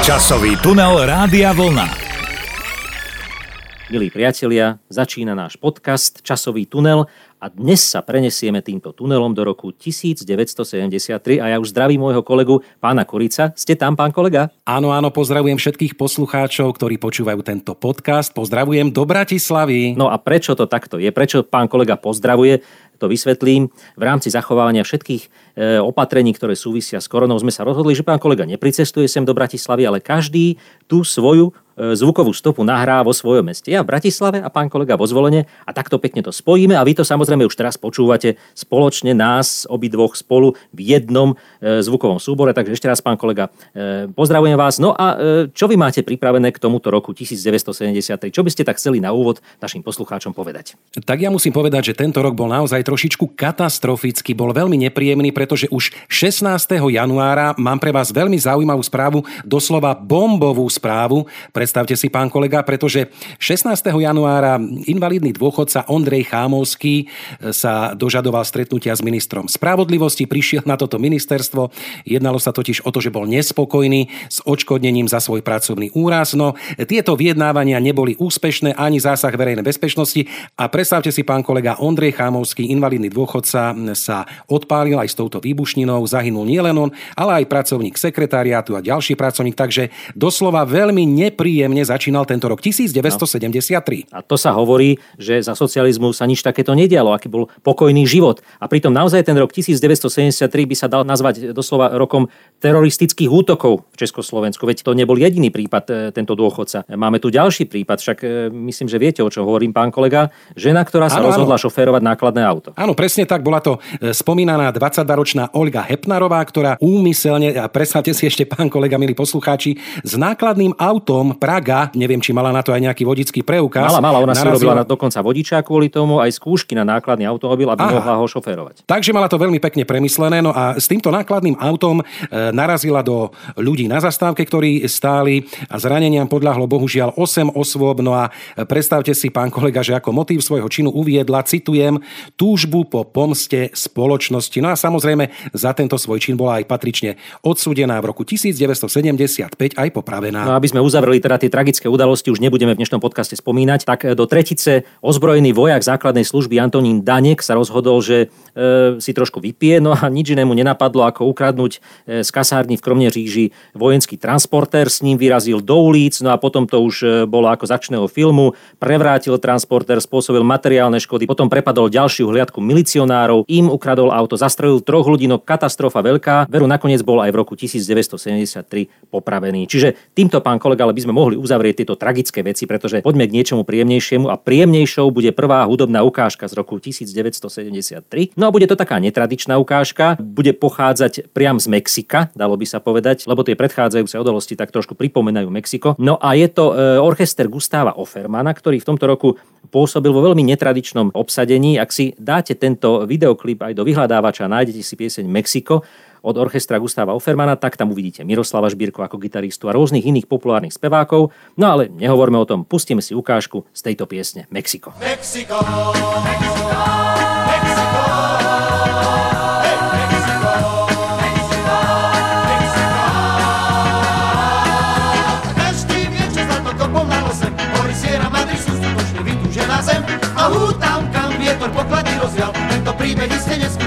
Časový tunel Rádia Vlna. Milí priatelia, začína náš podcast Časový tunel a dnes sa prenesieme týmto tunelom do roku 1973 a ja už zdravím môjho kolegu pána Kurica. Ste tam, pán kolega? Áno, áno, pozdravujem všetkých poslucháčov, ktorí počúvajú tento podcast. Pozdravujem do Bratislavy. No a prečo to takto je? Prečo pán kolega pozdravuje? To vysvetlím. V rámci zachovávania všetkých opatrení, ktoré súvisia s koronou, sme sa rozhodli, že pán kolega nepricestuje sem do Bratislavy, ale každý tú svoju e, zvukovú stopu nahrá vo svojom meste. Ja v Bratislave a pán kolega vo zvolenie a takto pekne to spojíme a vy to samozrejme už teraz počúvate spoločne nás obidvoch spolu v jednom e, zvukovom súbore. Takže ešte raz, pán kolega, pozdravujem vás. No a čo vy máte pripravené k tomuto roku 1973? Čo by ste tak chceli na úvod našim poslucháčom povedať? Tak ja musím povedať, že tento rok bol naozaj trošičku katastrofický, bol veľmi nepríjemný, pretože už 16. januára mám pre vás veľmi zaujímavú správu, doslova bombovú správu. Predstavte si, pán kolega, pretože 16. januára invalidný dôchodca Ondrej Chámovský e, sa dožadoval stretnutia s ministrom spravodlivosti, prišiel na toto ministerstvo. Jednalo sa totiž o to, že bol nespokojný s odškodnením za svoj pracovný úraz. No, tieto vyjednávania neboli úspešné ani zásah verejnej bezpečnosti a predstavte si, pán kolega Ondrej Chámovský, invalidný dôchodca sa odpálil aj s touto touto výbušninou zahynul nielen on, ale aj pracovník sekretariátu a ďalší pracovník, takže doslova veľmi nepríjemne začínal tento rok 1973. No. A to sa hovorí, že za socializmu sa nič takéto nedialo, aký bol pokojný život. A pritom naozaj ten rok 1973 by sa dal nazvať doslova rokom teroristických útokov v Československu. Veď to nebol jediný prípad e, tento dôchodca. Máme tu ďalší prípad, však e, myslím, že viete, o čo hovorím, pán kolega. Žena, ktorá sa ano, rozhodla ano. šoférovať nákladné auto. Áno, presne tak. Bola to e, spomínaná 20 ročná Olga Hepnarová, ktorá úmyselne, a presnáte si ešte pán kolega, milí poslucháči, s nákladným autom Praga, neviem či mala na to aj nejaký vodický preukaz. Mala, mala, ona narazila... si robila dokonca vodiča kvôli tomu, aj skúšky na nákladný automobil, aby Aha. mohla ho šoférovať. Takže mala to veľmi pekne premyslené, no a s týmto nákladným autom e, narazila do ľudí na zastávke, ktorí stáli a zraneniam podľahlo bohužiaľ 8 osôb, no a predstavte si, pán kolega, že ako motív svojho činu uviedla, citujem, túžbu po pomste spoločnosti. No a samozrejme za tento svoj čin bola aj patrične odsúdená v roku 1975 aj popravená. No aby sme uzavreli teda tie tragické udalosti, už nebudeme v dnešnom podcaste spomínať, tak do tretice ozbrojený vojak základnej služby Antonín Danek sa rozhodol, že e, si trošku vypije, no a nič inému nenapadlo, ako ukradnúť e, z kasárny v Kromneříži vojenský transportér, s ním vyrazil do ulic, no a potom to už e, bolo ako z filmu, prevrátil transportér, spôsobil materiálne škody, potom prepadol ďalšiu hliadku milicionárov, im ukradol auto, zastrelil troch ľudí, no katastrofa veľká. Veru nakoniec bol aj v roku 1973 popravený. Čiže týmto, pán kolega, ale by sme mohli uzavrieť tieto tragické veci, pretože poďme k niečomu príjemnejšiemu a príjemnejšou bude prvá hudobná ukážka z roku 1973. No a bude to taká netradičná ukážka, bude pochádzať priam z Mexika, dalo by sa povedať, lebo tie predchádzajúce udalosti tak trošku pripomenajú Mexiko. No a je to e, orchester Gustáva Offermana, ktorý v tomto roku pôsobil vo veľmi netradičnom obsadení. Ak si dáte tento videoklip aj do vyhľadávača nájdete si pieseň Mexiko od orchestra Gustava Offermana, tak tam uvidíte Miroslava Žbírko ako gitaristu a rôznych iných populárnych spevákov. No ale nehovorme o tom, pustíme si ukážku z tejto piesne Mexiko. Mexiko, Mexiko. príbeh iste neskutočný,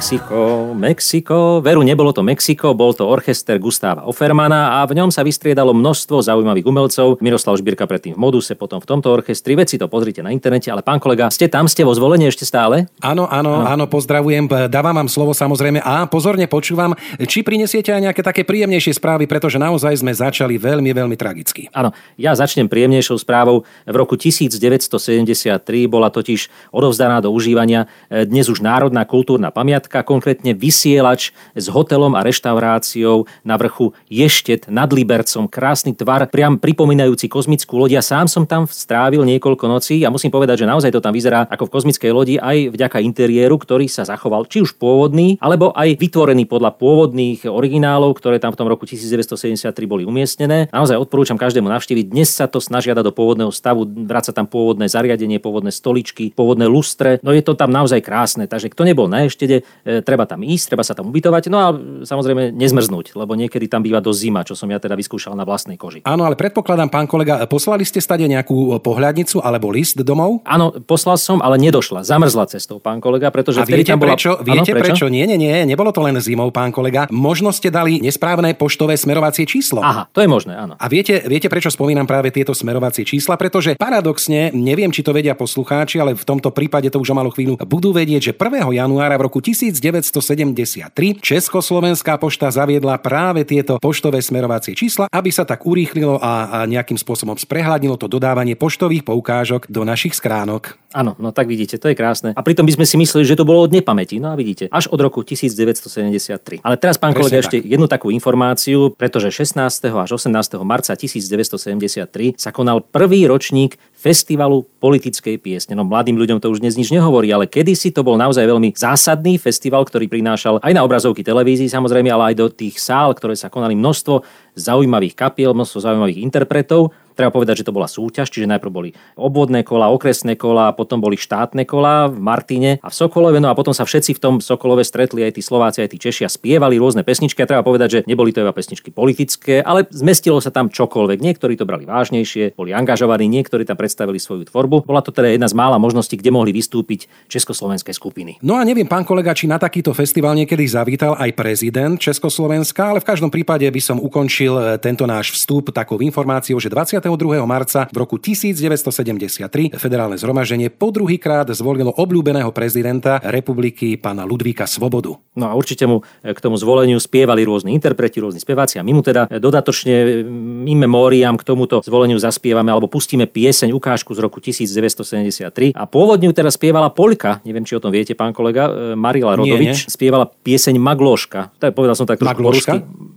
Mexiko, Mexiko. Veru, nebolo to Mexiko, bol to orchester Gustáva Offermana a v ňom sa vystriedalo množstvo zaujímavých umelcov. Miroslav Žbírka predtým v Moduse, potom v tomto orchestri. Veci to pozrite na internete, ale pán kolega, ste tam, ste vo zvolení ešte stále? Áno, áno, áno, pozdravujem. Dávam vám slovo samozrejme a pozorne počúvam, či prinesiete aj nejaké také príjemnejšie správy, pretože naozaj sme začali veľmi, veľmi tragicky. Áno, ja začnem príjemnejšou správou. V roku 1973 bola totiž odovzdaná do užívania dnes už národná kultúrna pamiatka posádka, konkrétne vysielač s hotelom a reštauráciou na vrchu Ještet nad Libercom. Krásny tvar, priam pripomínajúci kozmickú loď. Ja sám som tam strávil niekoľko nocí a musím povedať, že naozaj to tam vyzerá ako v kozmickej lodi aj vďaka interiéru, ktorý sa zachoval či už pôvodný, alebo aj vytvorený podľa pôvodných originálov, ktoré tam v tom roku 1973 boli umiestnené. Naozaj odporúčam každému navštíviť. Dnes sa to snažia dať do pôvodného stavu, vráca tam pôvodné zariadenie, pôvodné stoličky, pôvodné lustre. No je to tam naozaj krásne. Takže kto nebol na eštede, treba tam ísť, treba sa tam ubytovať. No a samozrejme nezmrznúť, lebo niekedy tam býva do zima, čo som ja teda vyskúšal na vlastnej koži. Áno, ale predpokladám, pán kolega, poslali ste stade nejakú pohľadnicu alebo list domov? Áno, poslal som, ale nedošla. Zamrzla cestou, pán kolega, pretože A viete tam bola... prečo? Áno, Viete prečo? Nie, nie, nie, nebolo to len zimou, pán kolega. Možno ste dali nesprávne poštové smerovacie číslo. Aha, to je možné, áno. A viete, viete, prečo spomínam práve tieto smerovacie čísla? Pretože paradoxne, neviem, či to vedia poslucháči, ale v tomto prípade to už o malú chvíľu budú vedieť, že 1. januára v roku 1973 Československá pošta zaviedla práve tieto poštové smerovacie čísla, aby sa tak urýchlilo a, a nejakým spôsobom sprehľadnilo to dodávanie poštových poukážok do našich skránok. Áno, no tak vidíte, to je krásne. A pritom by sme si mysleli, že to bolo od nepamäti. No a vidíte, až od roku 1973. Ale teraz, pán Presne kolega, tak. ešte jednu takú informáciu, pretože 16. až 18. marca 1973 sa konal prvý ročník festivalu politickej piesne. No mladým ľuďom to už dnes nič nehovorí, ale kedysi to bol naozaj veľmi zásadný festival, ktorý prinášal aj na obrazovky televízií samozrejme, ale aj do tých sál, ktoré sa konali množstvo zaujímavých kapiel, množstvo zaujímavých interpretov. Treba povedať, že to bola súťaž, čiže najprv boli obvodné kola, okresné kola, potom boli štátne kola v Martine a v Sokolove, no a potom sa všetci v tom Sokolove stretli aj tí Slováci, aj tí Češi a spievali rôzne pesničky. A treba povedať, že neboli to iba pesničky politické, ale zmestilo sa tam čokoľvek. Niektorí to brali vážnejšie, boli angažovaní, niektorí tam predstavili svoju tvorbu. Bola to teda jedna z mála možností, kde mohli vystúpiť československé skupiny. No a neviem, pán kolega, či na takýto festival niekedy zavítal aj prezident Československa, ale v každom prípade by som ukončil e, tento náš vstup takou informáciou, že 22. marca v roku 1973 federálne zhromaždenie po druhýkrát zvolilo obľúbeného prezidenta republiky pána Ludvíka Svobodu. No a určite mu e, k tomu zvoleniu spievali rôzni interpreti, rôzni speváci a my mu teda e, dodatočne in memoriam k tomuto zvoleniu zaspievame alebo pustíme pieseň, ukážku z roku 1973 a pôvodne ju teda spievala Poľka, neviem či o tom viete, pán kolega, Marila Nie, Rodovič, nie. spievala pieseň Magloška. Tak povedal som tak trošku Magloška?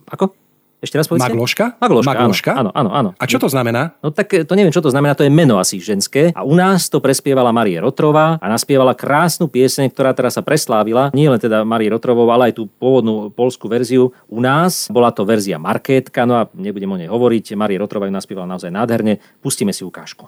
Ako? Ešte raz povedzte? Magloška? Magloška, Magloška? Áno, áno, áno. A čo to znamená? No tak e, to neviem, čo to znamená, to je meno asi ženské. A u nás to prespievala Marie Rotrová a naspievala krásnu pieseň, ktorá teraz sa preslávila. Nie len teda Marie Rotrovou, ale aj tú pôvodnú polskú verziu. U nás bola to verzia Markétka, no a nebudem o nej hovoriť. Marie Rotrová ju naspievala naozaj nádherne. Pustíme si ukážku.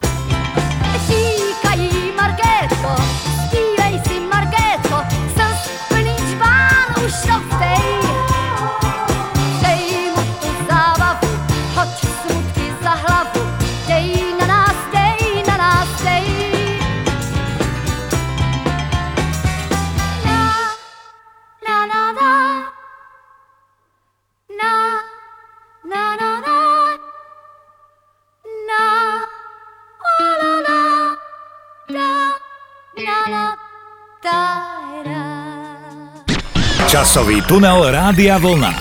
Časový tunel Rádia Vlna.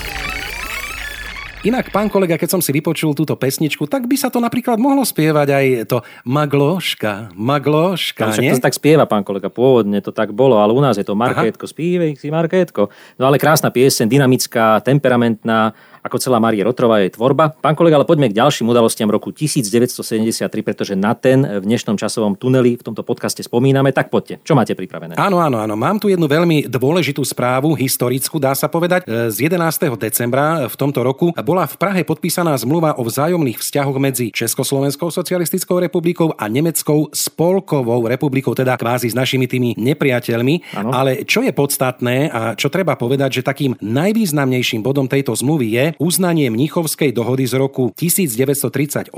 Inak, pán kolega, keď som si vypočul túto pesničku, tak by sa to napríklad mohlo spievať aj to Magloška, Magloška, Však nie? to tak spieva pán kolega, pôvodne to tak bolo, ale u nás je to Markétko, spívej si Markétko. No ale krásna pieseň, dynamická, temperamentná, ako celá Marie Rotrová je tvorba. Pán kolega, ale poďme k ďalším udalostiam roku 1973, pretože na ten v dnešnom časovom tuneli v tomto podcaste spomíname. Tak poďte, čo máte pripravené? Áno, áno, áno. Mám tu jednu veľmi dôležitú správu, historickú, dá sa povedať. E, Z 11. decembra v tomto roku bola v Prahe podpísaná zmluva o vzájomných vzťahoch medzi Československou socialistickou republikou a Nemeckou spolkovou republikou, teda kvázi s našimi tými nepriateľmi. Áno. Ale čo je podstatné a čo treba povedať, že takým najvýznamnejším bodom tejto zmluvy je uznanie Mnichovskej dohody z roku 1938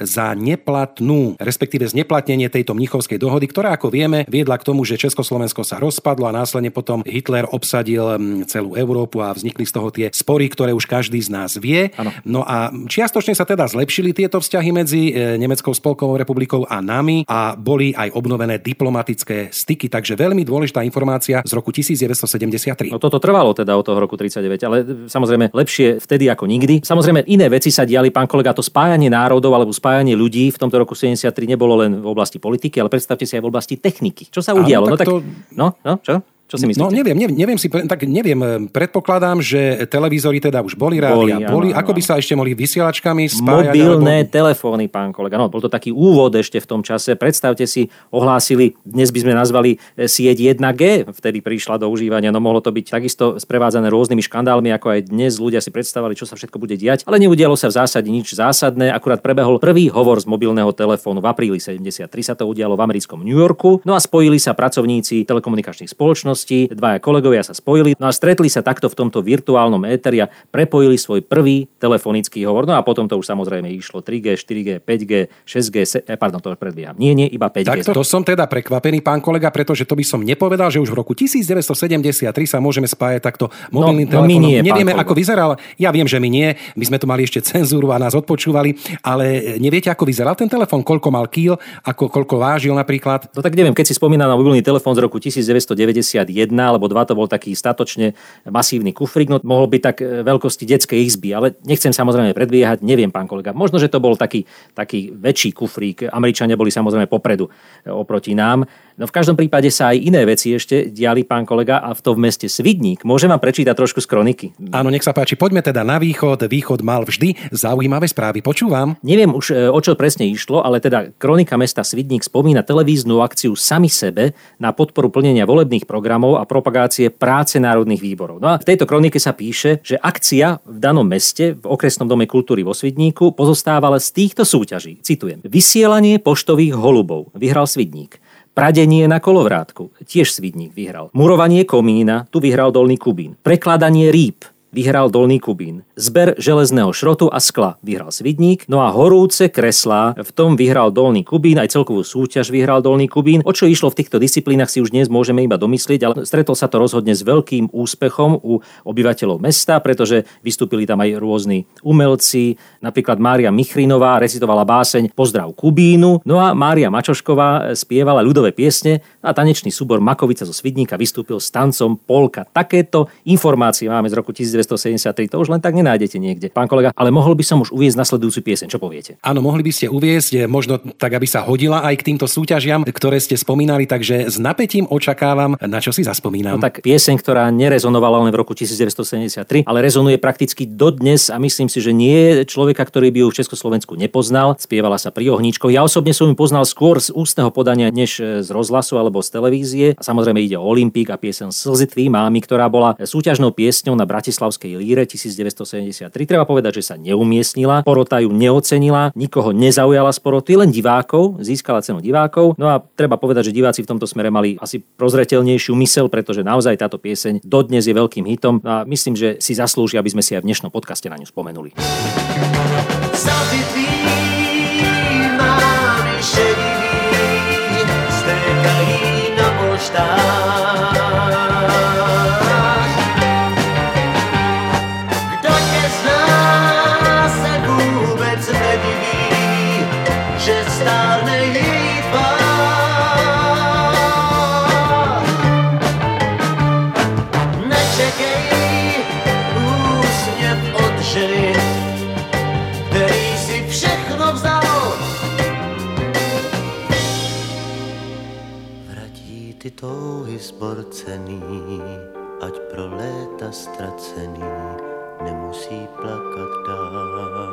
za neplatnú, respektíve zneplatnenie tejto Mnichovskej dohody, ktorá, ako vieme, viedla k tomu, že Československo sa rozpadlo a následne potom Hitler obsadil mm, celú Európu a vznikli z toho tie spory, ktoré už každý z nás vie. Áno. No a čiastočne sa teda zlepšili tieto vzťahy medzi e, Nemeckou spolkovou republikou a nami a boli aj obnovené diplomatické styky, takže veľmi dôležitá informácia z roku 1973. No toto trvalo teda od toho roku 39, ale samozrejme lepšie vtedy ako nikdy. Samozrejme iné veci sa diali, pán kolega, to spájanie národov alebo spájanie ľudí v tomto roku 73 nebolo len v oblasti politiky, ale predstavte si aj v oblasti techniky. Čo sa Áno, udialo? tak no tak, to- no, no, čo? Čo si myslíte? No neviem, neviem, neviem si, tak neviem, e, predpokladám, že televízory teda už boli, rádia Boli, boli, áno, ako áno, by sa ešte mohli vysielačkami spájať? Mobilné telefóny, pán kolega. No, bol to taký úvod ešte v tom čase. Predstavte si, ohlásili, dnes by sme nazvali e, sieť 1G, vtedy prišla do užívania. No mohlo to byť takisto sprevádzané rôznymi škandálmi, ako aj dnes ľudia si predstavovali, čo sa všetko bude diať. Ale neudialo sa v zásade nič zásadné. Akurát prebehol prvý hovor z mobilného telefónu v apríli 73 sa to udialo v americkom New Yorku. No a spojili sa pracovníci telekomunikačných spoločností, dvaja kolegovia sa spojili, no a stretli sa takto v tomto virtuálnom éteri a prepojili svoj prvý telefonický hovor. No a potom to už samozrejme išlo 3G, 4G, 5G, 6G, se- eh, pardon, to predbieham. Nie, nie, iba 5G. Tak to, to som teda prekvapený, pán kolega, pretože to by som nepovedal, že už v roku 1973 sa môžeme spájať takto mobilným No, no telefónom. nie, pán Nevieme, ako vyzeral. Ja viem, že my nie. My sme tu mali ešte cenzúru a nás odpočúvali, ale neviete, ako vyzeral ten telefón, koľko mal kýl, ako koľko vážil napríklad. No tak neviem, keď si spomínam na mobilný telefón z roku 1991, alebo dva to bol taký statočne masívny kufrík, no mohol byť tak e, veľkosti detskej izby, ale nechcem samozrejme predbiehať, neviem, pán kolega. Možno, že to bol taký, taký väčší kufrík. Američania boli samozrejme popredu e, oproti nám. No v každom prípade sa aj iné veci ešte diali, pán kolega, a v to v meste Svidník. Môžem vám prečítať trošku z kroniky? Áno, nech sa páči, poďme teda na východ. Východ mal vždy zaujímavé správy. Počúvam. Neviem už, e, o čo presne išlo, ale teda kronika mesta Svidník spomína televíznu akciu Sami sebe na podporu plnenia volebných programov a propagácie práce národných výborov. No a v tejto kronike sa píše, že akcia v danom meste v okresnom dome kultúry vo Svidníku pozostávala z týchto súťaží. Citujem. Vysielanie poštových holubov vyhral Svidník. Pradenie na kolovrátku, tiež Svidník vyhral. Murovanie komína, tu vyhral Dolný Kubín. Prekladanie rýb, vyhral Dolný Kubín. Zber železného šrotu a skla vyhral Svidník, no a horúce kreslá, v tom vyhral Dolný Kubín, aj celkovú súťaž vyhral Dolný Kubín. O čo išlo v týchto disciplínach si už dnes môžeme iba domyslieť, ale stretol sa to rozhodne s veľkým úspechom u obyvateľov mesta, pretože vystúpili tam aj rôzni umelci, napríklad Mária Michrinová recitovala báseň Pozdrav Kubínu, no a Mária Mačošková spievala ľudové piesne a tanečný súbor Makovica zo Svidníka vystúpil s tancom Polka. Takéto informácie máme z roku 1973, to už len tak nenájdete niekde. Pán kolega, ale mohol by som už uviezť nasledujúcu pieseň, čo poviete? Áno, mohli by ste uviezť, eh, možno tak, aby sa hodila aj k týmto súťažiam, ktoré ste spomínali, takže s napätím očakávam, na čo si zaspomínam. No tak pieseň, ktorá nerezonovala len v roku 1973, ale rezonuje prakticky dodnes a myslím si, že nie je človeka, ktorý by ju v Československu nepoznal. Spievala sa pri ohníčkoch. Ja osobne som ju poznal skôr z ústneho podania, než z rozhlasu alebo z televízie. A samozrejme ide o Olympik a piesen Slzy tvý mámy, ktorá bola súťažnou piesňou na Bratislavskej líre 1973. Treba povedať, že sa neumiestnila, porota ju neocenila, nikoho nezaujala z poroty, len divákov, získala cenu divákov. No a treba povedať, že diváci v tomto smere mali asi prozretelnejšiu mysel, pretože naozaj táto pieseň dodnes je veľkým hitom a myslím, že si zaslúži, aby sme si aj v dnešnom podcaste na ňu spomenuli. Mámy šedivý zborcený, ať pro léta ztracený nemusí plakat dál.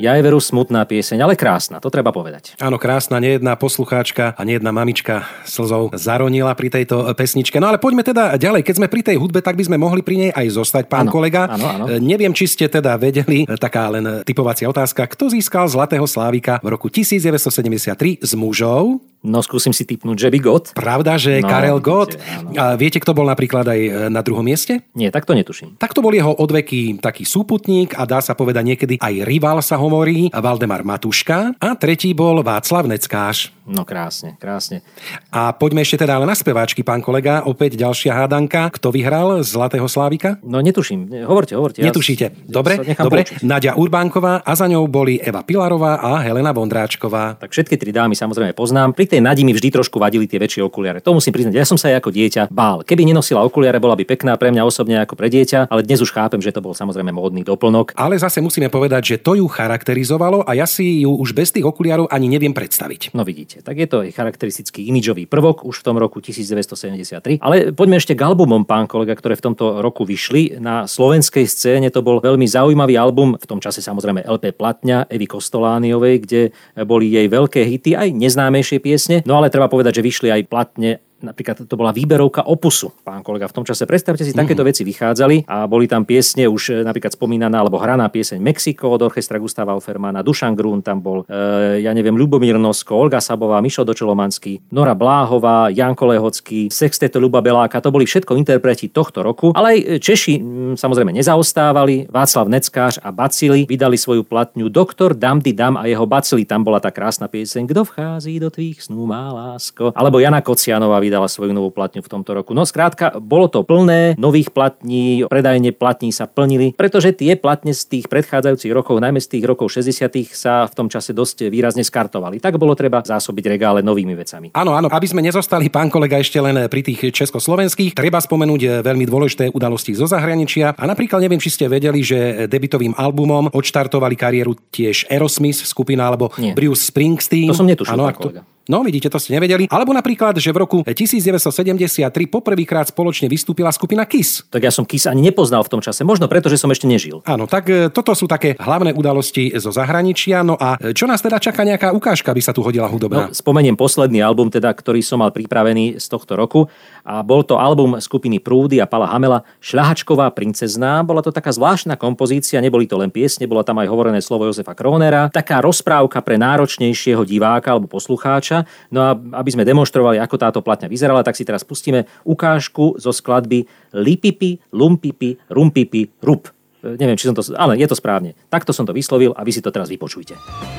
Ja je veru smutná pieseň, ale krásna, to treba povedať. Áno, krásna, nejedná poslucháčka a nejedná mamička slzou zaronila pri tejto pesničke. No ale poďme teda ďalej. Keď sme pri tej hudbe, tak by sme mohli pri nej aj zostať, pán Áno, kolega. áno, áno. E, Neviem, či ste teda vedeli, e, taká len typovacia otázka, kto získal Zlatého Slávika v roku 1973 s mužov? No skúsim si typnúť, že by God? Pravda, že No, Karel Gott. áno. A viete, kto bol napríklad aj e, na druhom mieste? Nie, tak to netuším. Tak to bol jeho odveký taký súputník a dá sa povedať niekedy aj rival sa hovorí, Valdemar Matuška. A tretí bol Václav Neckáš. No krásne, krásne. A poďme ešte teda ale na speváčky, pán kolega. Opäť ďalšia hádanka. Kto vyhral Zlatého Slávika? No netuším, Ne- hovorte, hovorte. Ja Netušíte. s- Dobre, dobre. poučiť. Nadia Urbánková a za ňou boli Eva Pilarová a Helena Vondráčková. Tak všetky tri dámy samozrejme poznám. Pri tej Nadi mi vždy trošku vadili tie väčšie okuliare. To musím priznať. Ja som sa aj ako dieťa bál. Keby nenosila okuliare, bola by pekná pre mňa osobne ako pre dieťa, ale dnes už chápem, že to bol samozrejme módny doplnok. Ale zase musíme povedať, že to ju charakterizovalo a ja si ju už bez tých okuliarov ani neviem predstaviť. No vidíte, tak je to aj charakteristický imidžový prvok už v tom roku 1973. Ale poďme ešte k albumom, pán kolega, ktoré v tomto roku vyšli. Na slovenskej scéne to bol veľmi zaujímavý album, v tom čase samozrejme LP Platňa Evy Kostolániovej, kde boli jej veľké hity, aj neznámejšie piesne. No ale treba povedať, že vyšli aj platne Napríklad to bola výberovka opusu, pán kolega, v tom čase. Predstavte si, takéto veci vychádzali a boli tam piesne už e, napríklad spomínaná alebo hraná pieseň Mexiko od orchestra Gustava Offermana, Dušan Grun tam bol, e, ja neviem, Ľubomír Nosko, Olga Sabová, Mišo Dočelomanský, Nora Bláhová, Janko Lehocký, Sexteto Ľuba Beláka, to boli všetko interpreti tohto roku, ale aj Češi mm, samozrejme nezaostávali, Václav Neckář a Bacili vydali svoju platňu Doktor Damdy Dam a jeho Bacili, tam bola tá krásna pieseň Kto vchází do tvých snú, má lásko, alebo Jana Kocianová vydala svoju novú platňu v tomto roku. No skrátka, bolo to plné nových platní, predajne platní sa plnili, pretože tie platne z tých predchádzajúcich rokov, najmä z tých rokov 60 sa v tom čase dosť výrazne skartovali. Tak bolo treba zásobiť regále novými vecami. Áno, áno, aby sme nezostali, pán kolega, ešte len pri tých československých, treba spomenúť veľmi dôležité udalosti zo zahraničia. A napríklad neviem, či ste vedeli, že debitovým albumom odštartovali kariéru tiež Aerosmith skupina alebo Nie. Bruce Springsteen. To som netušil, Áno, pán kolega. No, vidíte, to ste nevedeli. Alebo napríklad, že v roku 1973 poprvýkrát spoločne vystúpila skupina Kiss. Tak ja som Kiss ani nepoznal v tom čase, možno preto, že som ešte nežil. Áno, tak e, toto sú také hlavné udalosti zo zahraničia. No a e, čo nás teda čaká nejaká ukážka, by sa tu hodila hudobná? No, spomeniem posledný album, teda, ktorý som mal pripravený z tohto roku. A bol to album skupiny Prúdy a Pala Hamela Šľahačková princezná. Bola to taká zvláštna kompozícia, neboli to len piesne, bolo tam aj hovorené slovo Jozefa Kronera. Taká rozprávka pre náročnejšieho diváka alebo poslucháča. No a aby sme demonstrovali, ako táto platňa vyzerala, tak si teraz pustíme ukážku zo skladby Lipipi, Lumpipi, Rumpipi, Rup. E, Neviem, či som to... Ale je to správne. Takto som to vyslovil a vy si to teraz vypočujte.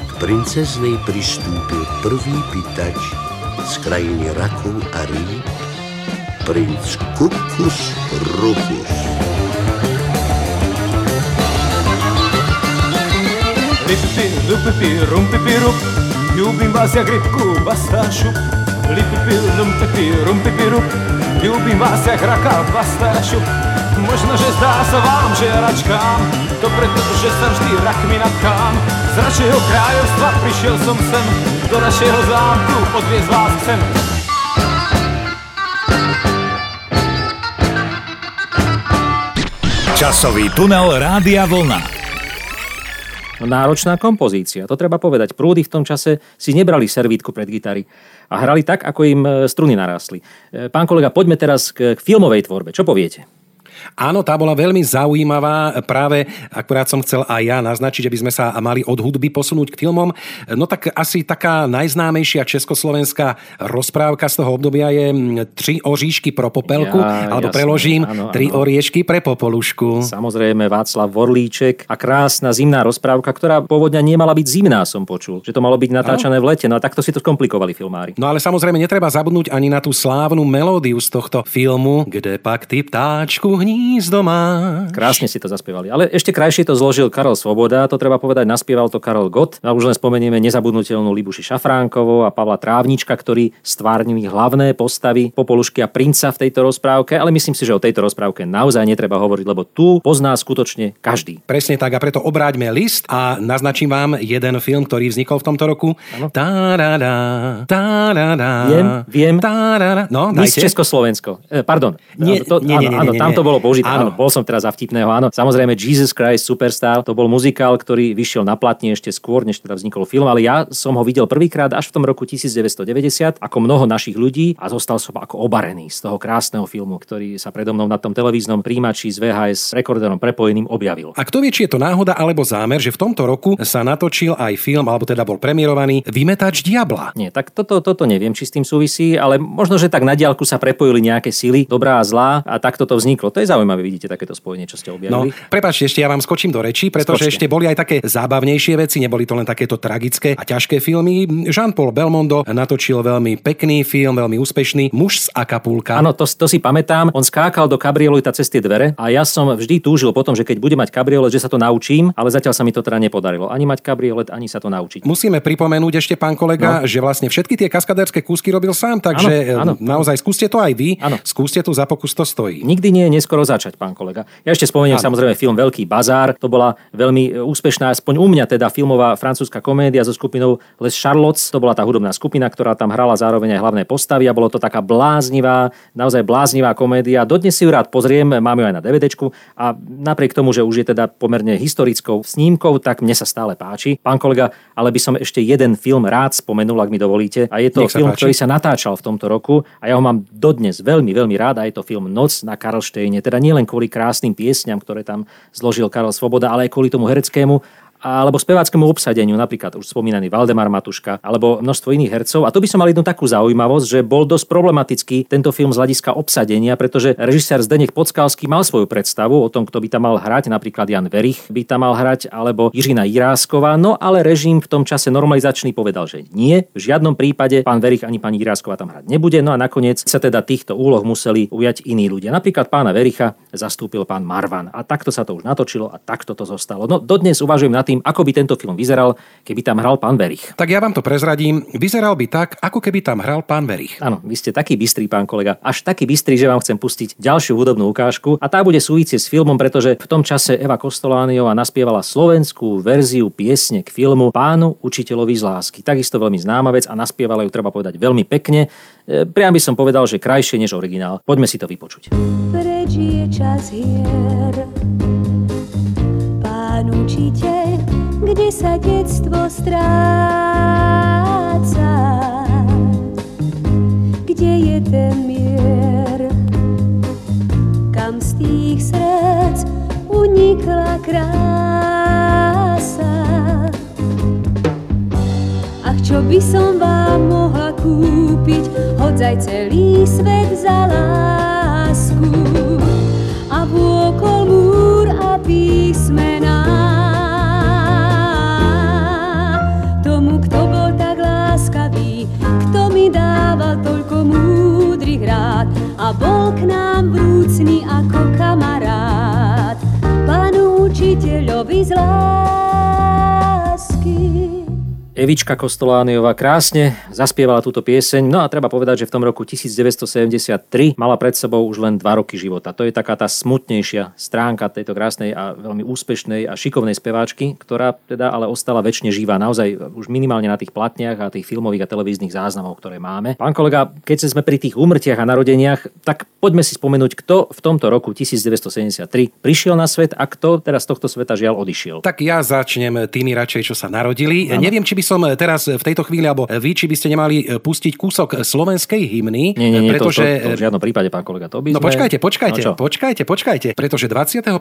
K princeznej pristúpil prvý pýtač z krajiny rakov a rýb, princ Kukus Rufus. Lipipi, lupipi, rumpipi, rup Ljubim vas jak rybku, basta šup Lipipi, lumpipi, rumpipi, rup Ljubim vás jak raka, basta šup Možno, že zdá sa vám, že ja račkám. To preto, že sa vždy rakmi natkám Z našeho kráľovstva prišiel som sem Do našeho zámku odviezť vás chcem. Časový tunel Rádia Vlna. Náročná kompozícia, to treba povedať. Prúdy v tom čase si nebrali servítku pred gitary a hrali tak, ako im e, struny narástli. E, Pán kolega, poďme teraz k filmovej tvorbe. Čo poviete? Áno, tá bola veľmi zaujímavá. Práve akurát som chcel aj ja naznačiť, že by sme sa mali od hudby posunúť k filmom. No tak asi taká najznámejšia československá rozprávka z toho obdobia je mm, Tri oříšky pro popelku, Ja, alebo jasné, preložím áno, Tri áno. oriešky pre popolušku. Samozrejme Václav Vorlíček a krásna zimná rozprávka, ktorá pôvodne nemala byť zimná, som počul. Že to malo byť natáčané v lete. No a takto si to skomplikovali filmári. No ale samozrejme netreba zabudnúť ani na tú slávnu melódiu z tohto filmu, kde pak ty ptáčku hnízdo máš. Krásne si to zaspievali. Ale ešte krajšie to zložil Karol Svoboda, to treba povedať, naspieval to Karol Gott. A už len spomenieme nezabudnutelnú Libuši Šafránkovou a Pavla Trávnička, ktorí stvárnili hlavné postavy Popolušky a Princa v tejto rozprávke, ale myslím si, že o tejto rozprávke naozaj netreba hovoriť, lebo tu pozná skutočne každý. Presne tak a preto obráťme list a naznačím vám jeden film, ktorý vznikol v tomto roku. Tá-ra-ra, tá-ra-ra, Viem, viem. tá-ra-ra. No, Miss. Československo. E, pardon. Nie, to, nie, nie, nie, áno, áno, nie, tam nie. to bolo použité. Áno. Áno. bol som teraz za vtipného. Áno, samozrejme Jesus Christ Superstar, to bol muzikál, ktorý vyšiel na platni ešte skôr, než teda vznikol film, ale ja som ho videl prvýkrát až v tom roku 1990, ako mnoho našich ľudí a zostal som ako obarený z toho krásneho filmu, ktorý sa predo mnou na tom televíznom príjimači s VHS rekorderom prepojeným objavil. A kto vie, či je to náhoda alebo zámer, že v tomto roku sa natočil aj film, alebo teda bol premiérovaný Vymetač diabla. Nie, tak toto, toto neviem, či s tým súvisí, ale možno, že tak na diálku sa prepojili nejaké sily, dobrá a zlá, a takto to vzniklo. To je zaujímavé, vidíte takéto spojenie, čo ste No, objavili. prepáčte, ešte ja vám skočím do rečí, pretože Skočte. ešte boli aj také zábavnejšie veci, neboli to len takéto tragické a ťažké filmy. Jean-Paul Belmondo natočil veľmi pekný film, veľmi úspešný, Muž z Acapulka. Áno, to, to si pamätám. On skákal do kabrioleta cez tie dvere a ja som vždy túžil potom, že keď bude mať kabriolet, že sa to naučím, ale zatiaľ sa mi to teda nepodarilo. Ani mať kabriolet, ani sa to naučiť. Musíme pripomenúť ešte, pán kolega, no. že vlastne všetky tie kaskadérske kúsky robil sám, takže Áno, áno. naozaj skúste to aj vy, Áno. skúste to za pokus to stojí. Nikdy nie je neskoro začať, pán kolega. Ja ešte spomeniem Áno. samozrejme film Veľký bazár. To bola veľmi e, úspešná, aspoň u mňa teda filmová francúzska komédia so skupinou Les Charlottes. To bola tá hudobná skupina, ktorá tam hrala zároveň aj hlavné postavy a bolo to taká bláznivá, naozaj bláznivá komédia. Dodnes si ju rád pozriem, mám ju aj na DVDčku a napriek tomu, že už je teda pomerne historickou snímkou, tak mne sa stále páči. Pán kolega, ale by som ešte jeden film rád spomenul, ak mi dovolíte. A je to film, páči. ktorý sa natáčal v tomto roku a ja ho mám dodnes veľmi, veľmi rád a je to film Noc na Karlštejne. Teda nielen kvôli krásnym piesňam, ktoré tam zložil Karol Svoboda, ale aj kvôli tomu hereckému alebo speváckému obsadeniu, napríklad už spomínaný Valdemar Matuška, alebo množstvo iných hercov. A tu by som mal jednu takú zaujímavosť, že bol dosť problematický tento film z hľadiska obsadenia, pretože režisér Zdeněk Podskalský mal svoju predstavu o tom, kto by tam mal hrať, napríklad Jan Verich by tam mal hrať, alebo Jiřina Jirásková, no ale režim v tom čase normalizačný povedal, že nie, v žiadnom prípade pán Verich ani pani Jirásková tam hrať nebude, no a nakoniec sa teda týchto úloh museli ujať iní ľudia. Napríklad pána Vericha zastúpil pán Marvan a takto sa to už natočilo a takto to zostalo. No dodnes uvažujem nad tým, ako by tento film vyzeral, keby tam hral pán Verich. Tak ja vám to prezradím, vyzeral by tak, ako keby tam hral pán Verich. Áno, vy ste taký bystrý, pán kolega. Až taký bystrý, že vám chcem pustiť ďalšiu hudobnú ukážku. A tá bude súvisieť s filmom, pretože v tom čase Eva Kostolániová naspievala slovenskú verziu piesne k filmu Pánu učiteľovi z lásky. Takisto veľmi známa vec a naspievala ju, treba povedať, veľmi pekne. E, Priam by som povedal, že krajšie než originál. Poďme si to vypočuť. Preč je čas hier. Pán učiteľ, kde sa detstvo stráca? Kde je ten mier? Kam z tých srdc unikla krása? Ach, čo by som vám mohla kúpiť, hodzaj celý svet za Evička Kostolániová krásne zaspievala túto pieseň. No a treba povedať, že v tom roku 1973 mala pred sebou už len dva roky života. To je taká tá smutnejšia stránka tejto krásnej a veľmi úspešnej a šikovnej speváčky, ktorá teda ale ostala väčšine živá naozaj už minimálne na tých platniach a tých filmových a televíznych záznamov, ktoré máme. Pán kolega, keď sme pri tých úmrtiach a narodeniach, tak poďme si spomenúť, kto v tomto roku 1973 prišiel na svet a kto teraz z tohto sveta žiaľ odišiel. Tak ja začnem tými radšej, čo sa narodili. Ano. Neviem, či by som teraz v tejto chvíli, alebo vy, či by ste nemali pustiť kúsok slovenskej hymny. Nie, nie, nie, pretože... to, to, to v žiadnom prípade, pán kolega, to by No sme... počkajte, počkajte, No čo? počkajte, počkajte, pretože 21.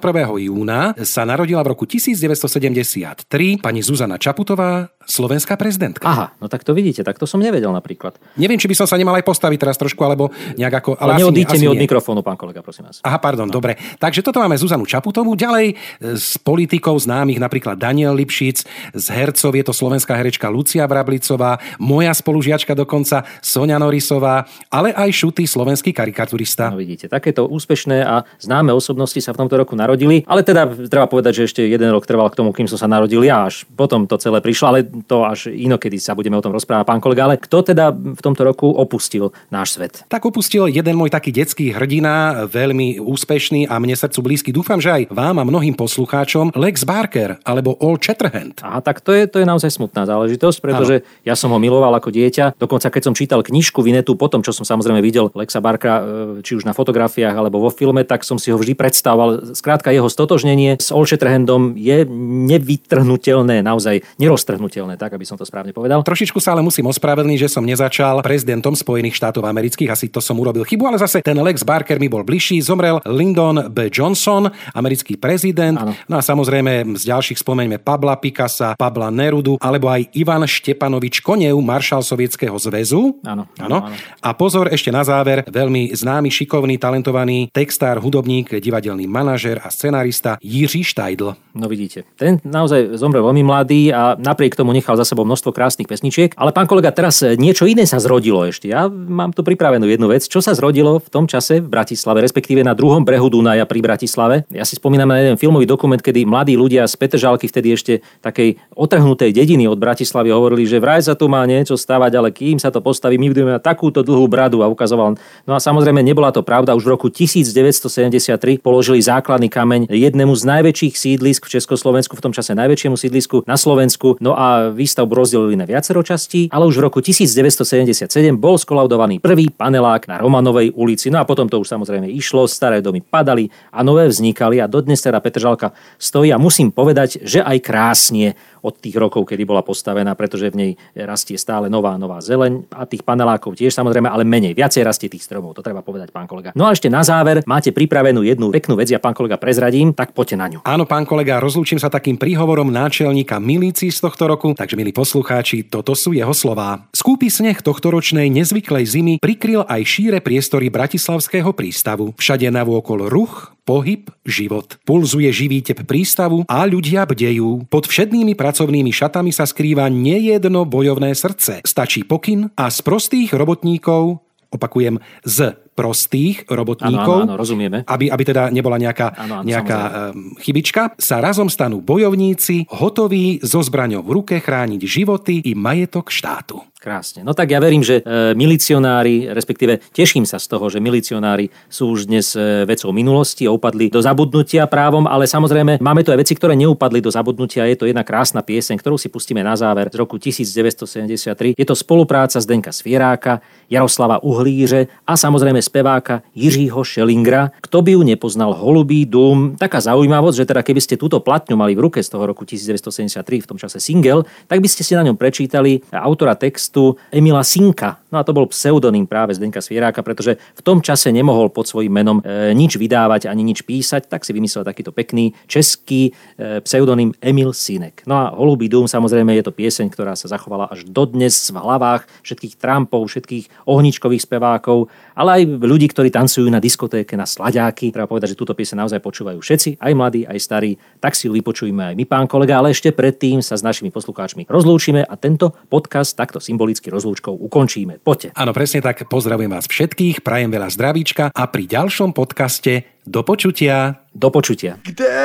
júna sa narodila v roku 1973 pani Zuzana Čaputová, slovenská prezidentka. Aha, no tak to vidíte, tak to som nevedel napríklad. Neviem, či by som sa nemal aj postaviť teraz trošku, alebo nejak ako... Ale neodíďte asi mi od nie. mikrofónu, pán kolega, prosím vás. Aha, pardon, no. dobre. Takže toto máme Zuzanu Čaputovú. Ďalej z politikov známych napríklad Daniel Lipšic, z hercov je to slovenská herečka Lucia Vrablicová, moja spolužiačka dokonca Sonia Norisová, ale aj Šuty, slovenský karikaturista. No vidíte, takéto úspešné a známe osobnosti sa v tomto roku narodili, ale teda treba povedať, že ešte jeden rok trval k tomu, kým som sa narodil ja, až potom to celé prišlo, ale to až inokedy sa budeme o tom rozprávať, pán kolega. Ale kto teda v tomto roku opustil náš svet? Tak opustil jeden môj taký detský hrdina, veľmi úspešný a mne srdcu blízky. Dúfam, že aj vám a mnohým poslucháčom Lex Barker alebo Old Shatterhand. Aha, tak to je, to je naozaj smutná záležitosť, pretože ano. ja som ho miloval ako dieťa. Dokonca keď som čítal knižku Vinetu potom, čo som samozrejme videl Lexa Barkera, e, či už na fotografiách alebo vo filme, tak som si ho vždy predstavoval. Skrátka jeho stotožnenie s Shatterhandom je nevytrhnutelné, naozaj neroztrhnutelné, tak aby som to správne povedal. Trošičku sa ale musím ospravedlniť, že som nezačal prezidentom Spojených štátov amerických, asi to som urobil chybu, ale zase ten Lex Barker mi bol bližší. Zomrel Lyndon B. Johnson, americký prezident. Áno. No a samozrejme z ďalších spomeňme Pabla Picasa, Pabla Nerudu alebo aj Ivan Štepanovič Konev, maršal Sovietskeho zväzu. Áno, áno. áno. A pozor, ešte na záver, veľmi známy, šikovný, talentovaný textár, hudobník, divadelný manažer a scenárista Jiří Štajdl. No vidíte, ten naozaj zomrel veľmi mladý a napriek tomu nechal za sebou množstvo krásnych pesničiek. Ale pán kolega, teraz e, niečo iné sa zrodilo ešte. Ja mám tu pripravenú jednu vec. Čo sa zrodilo v tom čase v Bratislave, respektíve na druhom brehu Dunaja pri Bratislave? Ja si spomínam na jeden filmový dokument, kedy mladí ľudia z Petržalky, vtedy ešte takej otrhnutej dediny od Bratislavy, hovorili, že vraj sa tu má niečo stavať, ale kým sa to postaví, my budeme mať takúto dlhú bradu a ukazoval. No a samozrejme nebola to pravda. Už v roku 1973 položili základný kameň jednému z najväčších sídlisk v Československu, v tom čase najväčšiemu sídlisku na Slovensku. No a výstavbu rozdelili na viacero častí, ale už v roku 1977 bol skolaudovaný prvý panelák na Romanovej ulici. No a potom to už samozrejme išlo, staré domy padali a nové vznikali a dodnes teda Petržalka stojí a musím povedať, že aj krásne od tých rokov, kedy bola postavená, pretože v nej rastie stále nová nová zeleň a tých panelákov tiež samozrejme, ale menej. Viacej rastie tých stromov, to treba povedať, pán kolega. No a ešte na záver máte pripravenú jednu peknú vec, ja pán kolega prezradím, tak poďte na ňu. Áno, pán kolega, rozlúčim sa takým príhovorom náčelníka milícií z tohto roku, takže milí poslucháči, toto sú jeho slová. Skúpy sneh tohtoročnej nezvyklej zimy prikryl aj šíre priestory Bratislavského prístavu. Všade navôkol ruch, pohyb, život. Pulzuje živý tep prístavu a ľudia bdejú. Pod všednými pracovnými šatami sa skrýva nejedno bojovné srdce. Stačí pokyn a z prostých robotníkov opakujem, z prostých robotníkov, Áno, áno, áno, rozumieme. aby, aby teda nebola nejaká, Áno, áno, nejaká um, chybička, sa razom stanú bojovníci, hotoví so zbraňou v ruke chrániť životy i majetok štátu. Krásne. No tak ja verím, že e, milicionári, respektíve teším sa z toho, že milicionári sú už dnes e, vecou minulosti a upadli do zabudnutia právom, ale samozrejme máme tu aj veci, ktoré neupadli do zabudnutia. Je to jedna krásna pieseň, ktorú si pustíme na záver z roku 1973. Je to spolupráca Zdenka Svieráka, Jaroslava Uhlíře a samozrejme speváka Jiřího Šelingra. Kto by ju nepoznal, Holubý dům. Taká zaujímavosť, že teda keby ste túto platňu mali v ruke z toho roku 1973, v tom čase single, tak by ste si na ňom prečítali autora textu Emila Sinka. No a to bol pseudonym práve Zdenka Svieráka, pretože v tom čase nemohol pod svojím menom e, nič vydávať ani nič písať, tak si vymyslel takýto pekný český e, pseudonym Emil Sinek. No a Holubý dům samozrejme je to pieseň, ktorá sa zachovala až dodnes v hlavách všetkých Trumpov, všetkých ohničkových spevákov, ale aj ľudí, ktorí tancujú na diskotéke, na slaďáky. Treba povedať, že túto pieseň naozaj počúvajú všetci, aj mladí, aj starí. Tak si ju vypočujeme aj my, pán kolega, ale ešte predtým sa s našimi poslucháčmi rozlúčime a tento podcast takto symbolicky rozlúčkou ukončíme. Poďte. Áno, presne tak. Pozdravujem vás všetkých, prajem veľa zdravíčka a pri ďalšom podcaste do počutia. Do počutia. Kde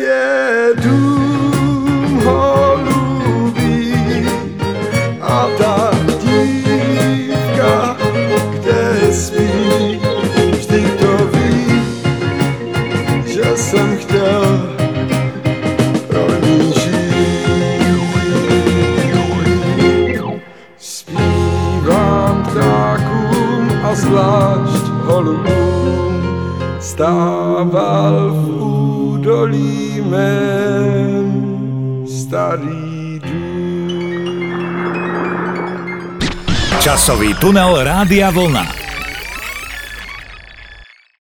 je dům stával v údolí mém starý dům. Časový tunel Rádia Vlna.